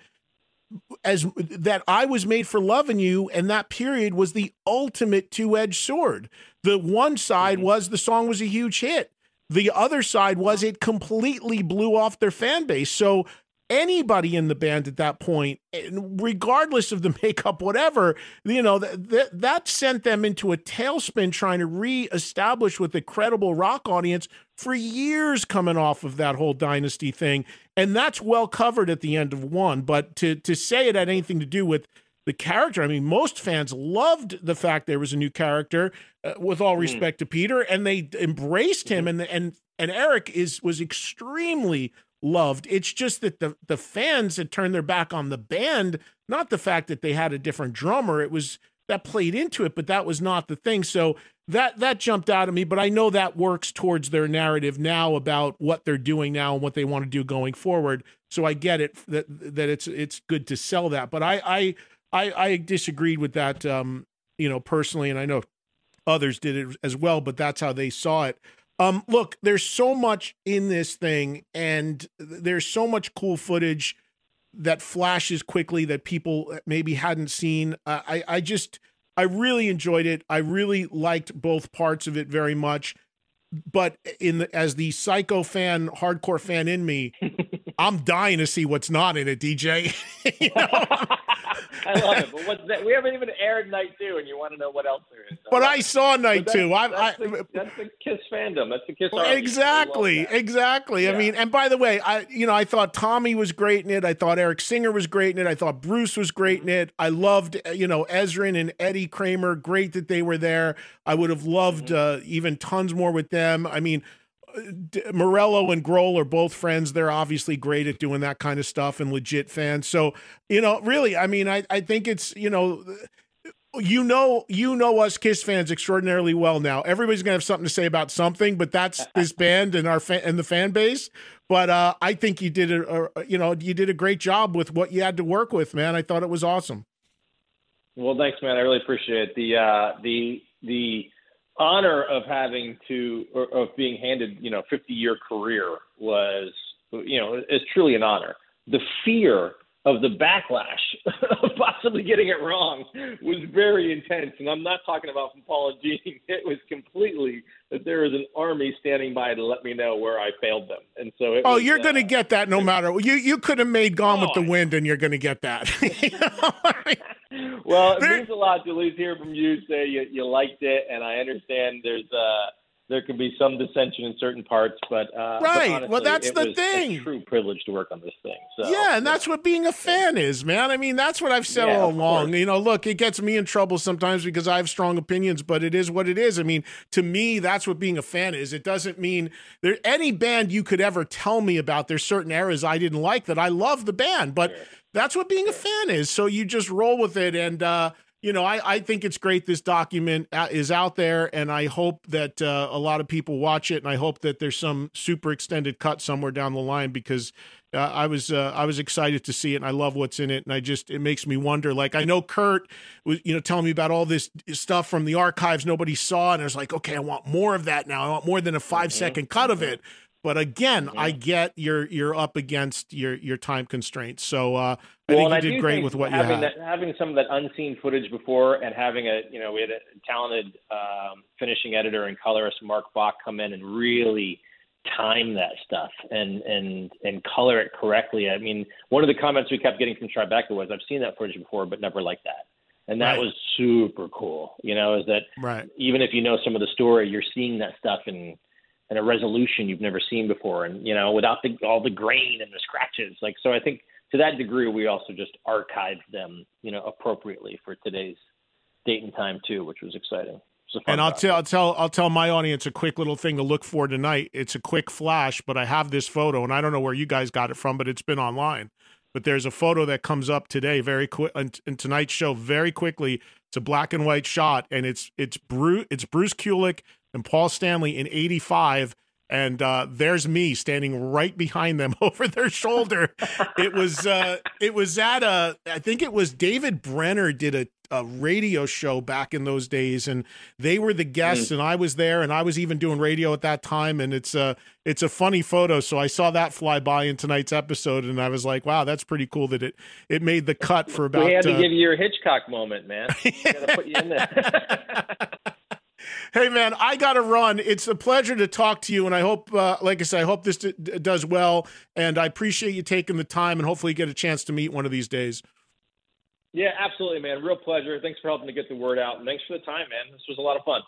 as that I was made for loving you and that period was the ultimate two-edged sword. The one side mm-hmm. was the song was a huge hit. The other side was it completely blew off their fan base. So anybody in the band at that point, regardless of the makeup, whatever, you know, that, that, that sent them into a tailspin trying to reestablish with a credible rock audience for years coming off of that whole dynasty thing. And that's well covered at the end of one. But to, to say it had anything to do with the character, I mean, most fans loved the fact there was a new character, uh, with all hmm. respect mm. to Peter, and they embraced him. Mm-hmm. And, and, and Eric is was extremely loved. It's just that the the fans had turned their back on the band, not the fact that they had a different drummer. It was that played into it, but that was not the thing. So that that jumped out at me, but I know that works towards their narrative now about what they're doing now and what they want to do going forward. So I get it that that it's it's good to sell that, but I I I, I disagreed with that um, you know personally, and I know others did it as well, but that's how they saw it. Um, look, there's so much in this thing, and there's so much cool footage that flashes quickly that people maybe hadn't seen. Uh, I, I just, I really enjoyed it. I really liked both parts of it very much. But in the, as the psycho fan, hardcore fan in me, I'm dying to see what's not in it, DJ. I love it. But what's that? We haven't even aired night two, and you want to know what else there is. But I saw night two. I, that's, the, that's the Kiss fandom. That's the Kiss. Well, exactly, exactly. Yeah. I mean, and by the way, I you know I thought Tommy was great in it. I thought Eric Singer was great in it. I thought Bruce was great in it. I loved you know Ezrin and Eddie Kramer. Great that they were there. I would have loved mm-hmm. uh, even tons more with them. I mean. Morello and Grohl are both friends. They're obviously great at doing that kind of stuff and legit fans. So, you know, really, I mean, I, I think it's, you know, you know, you know us Kiss fans extraordinarily well now. Everybody's gonna have something to say about something, but that's this band and our fan and the fan base. But uh, I think you did a, a, you know, you did a great job with what you had to work with, man. I thought it was awesome. Well, thanks, man. I really appreciate it. the uh, the the honor of having to or of being handed you know 50 year career was you know is truly an honor. The fear of the backlash of possibly getting it wrong was very intense. And I'm not talking about from Paula Jean. It was completely that there was an army standing by to let me know where I failed them. And so Oh, was, you're uh, gonna get that no matter you you could have made Gone oh, with the Wind and you're gonna get that. well, it means a lot to lose here from you say you, you liked it and I understand there's uh there can be some dissension in certain parts, but uh, right. But honestly, well, that's the thing. true privilege to work on this thing. So, yeah, and that's what being a fan is, man. I mean, that's what I've said yeah, all along. You know, look, it gets me in trouble sometimes because I have strong opinions, but it is what it is. I mean, to me, that's what being a fan is. It doesn't mean there any band you could ever tell me about. There's certain eras I didn't like that I love the band, but sure. that's what being a fan is. So you just roll with it and. uh you know, I, I think it's great this document uh, is out there, and I hope that uh, a lot of people watch it, and I hope that there's some super extended cut somewhere down the line because uh, I was uh, I was excited to see it, and I love what's in it, and I just it makes me wonder. Like I know Curt was you know telling me about all this stuff from the archives nobody saw, and I was like, okay, I want more of that now. I want more than a 5 mm-hmm. second cut of it. But again, yeah. I get you're you're up against your your time constraints. So uh, I well, think you did great with what you had. That, having some of that unseen footage before, and having a you know we had a talented um, finishing editor and colorist Mark Bach come in and really time that stuff and and and color it correctly. I mean, one of the comments we kept getting from Tribeca was, "I've seen that footage before, but never like that." And that right. was super cool. You know, is that right. even if you know some of the story, you're seeing that stuff in and a resolution you've never seen before, and you know, without the, all the grain and the scratches. Like, so I think to that degree, we also just archived them, you know, appropriately for today's date and time too, which was exciting. And I'll tell, I'll tell, I'll tell my audience a quick little thing to look for tonight. It's a quick flash, but I have this photo, and I don't know where you guys got it from, but it's been online. But there's a photo that comes up today, very quick, in tonight's show, very quickly. It's a black and white shot, and it's it's Bruce, it's Bruce Kulick and Paul Stanley in 85 and uh, there's me standing right behind them over their shoulder. it was uh, it was at a I think it was David Brenner did a, a radio show back in those days, and they were the guests, mm. and I was there, and I was even doing radio at that time, and it's a it's a funny photo. So I saw that fly by in tonight's episode, and I was like, wow, that's pretty cool that it it made the cut for about. We had to uh, give you your Hitchcock moment, man. Got to put you in there. hey man, I got to run. It's a pleasure to talk to you, and I hope, uh, like I said, I hope this d- does well. And I appreciate you taking the time, and hopefully get a chance to meet one of these days. Yeah, absolutely, man. Real pleasure. Thanks for helping to get the word out, and thanks for the time, man. This was a lot of fun.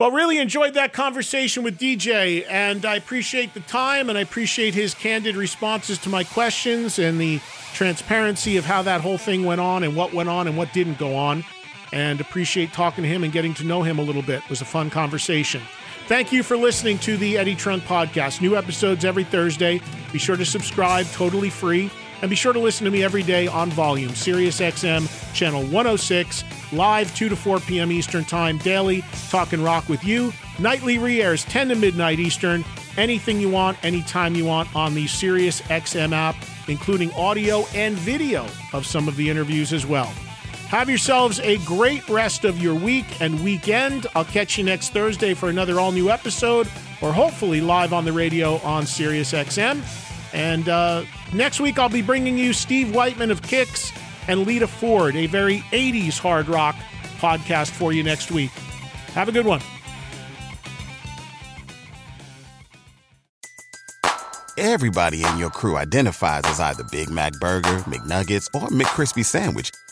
Well, really enjoyed that conversation with DJ, and I appreciate the time, and I appreciate his candid responses to my questions and the transparency of how that whole thing went on and what went on and what didn't go on and appreciate talking to him and getting to know him a little bit. It was a fun conversation. Thank you for listening to the Eddie Trunk Podcast. New episodes every Thursday. Be sure to subscribe, totally free. And be sure to listen to me every day on volume, Sirius XM, channel 106, live 2 to 4 p.m. Eastern Time, daily, talking rock with you. Nightly re airs 10 to midnight Eastern. Anything you want, anytime you want on the Sirius XM app, including audio and video of some of the interviews as well. Have yourselves a great rest of your week and weekend. I'll catch you next Thursday for another all new episode, or hopefully live on the radio on Sirius XM. And uh, next week, I'll be bringing you Steve Whiteman of Kix and Lita Ford, a very 80s hard rock podcast for you next week. Have a good one. Everybody in your crew identifies as either Big Mac Burger, McNuggets, or McCrispy Sandwich.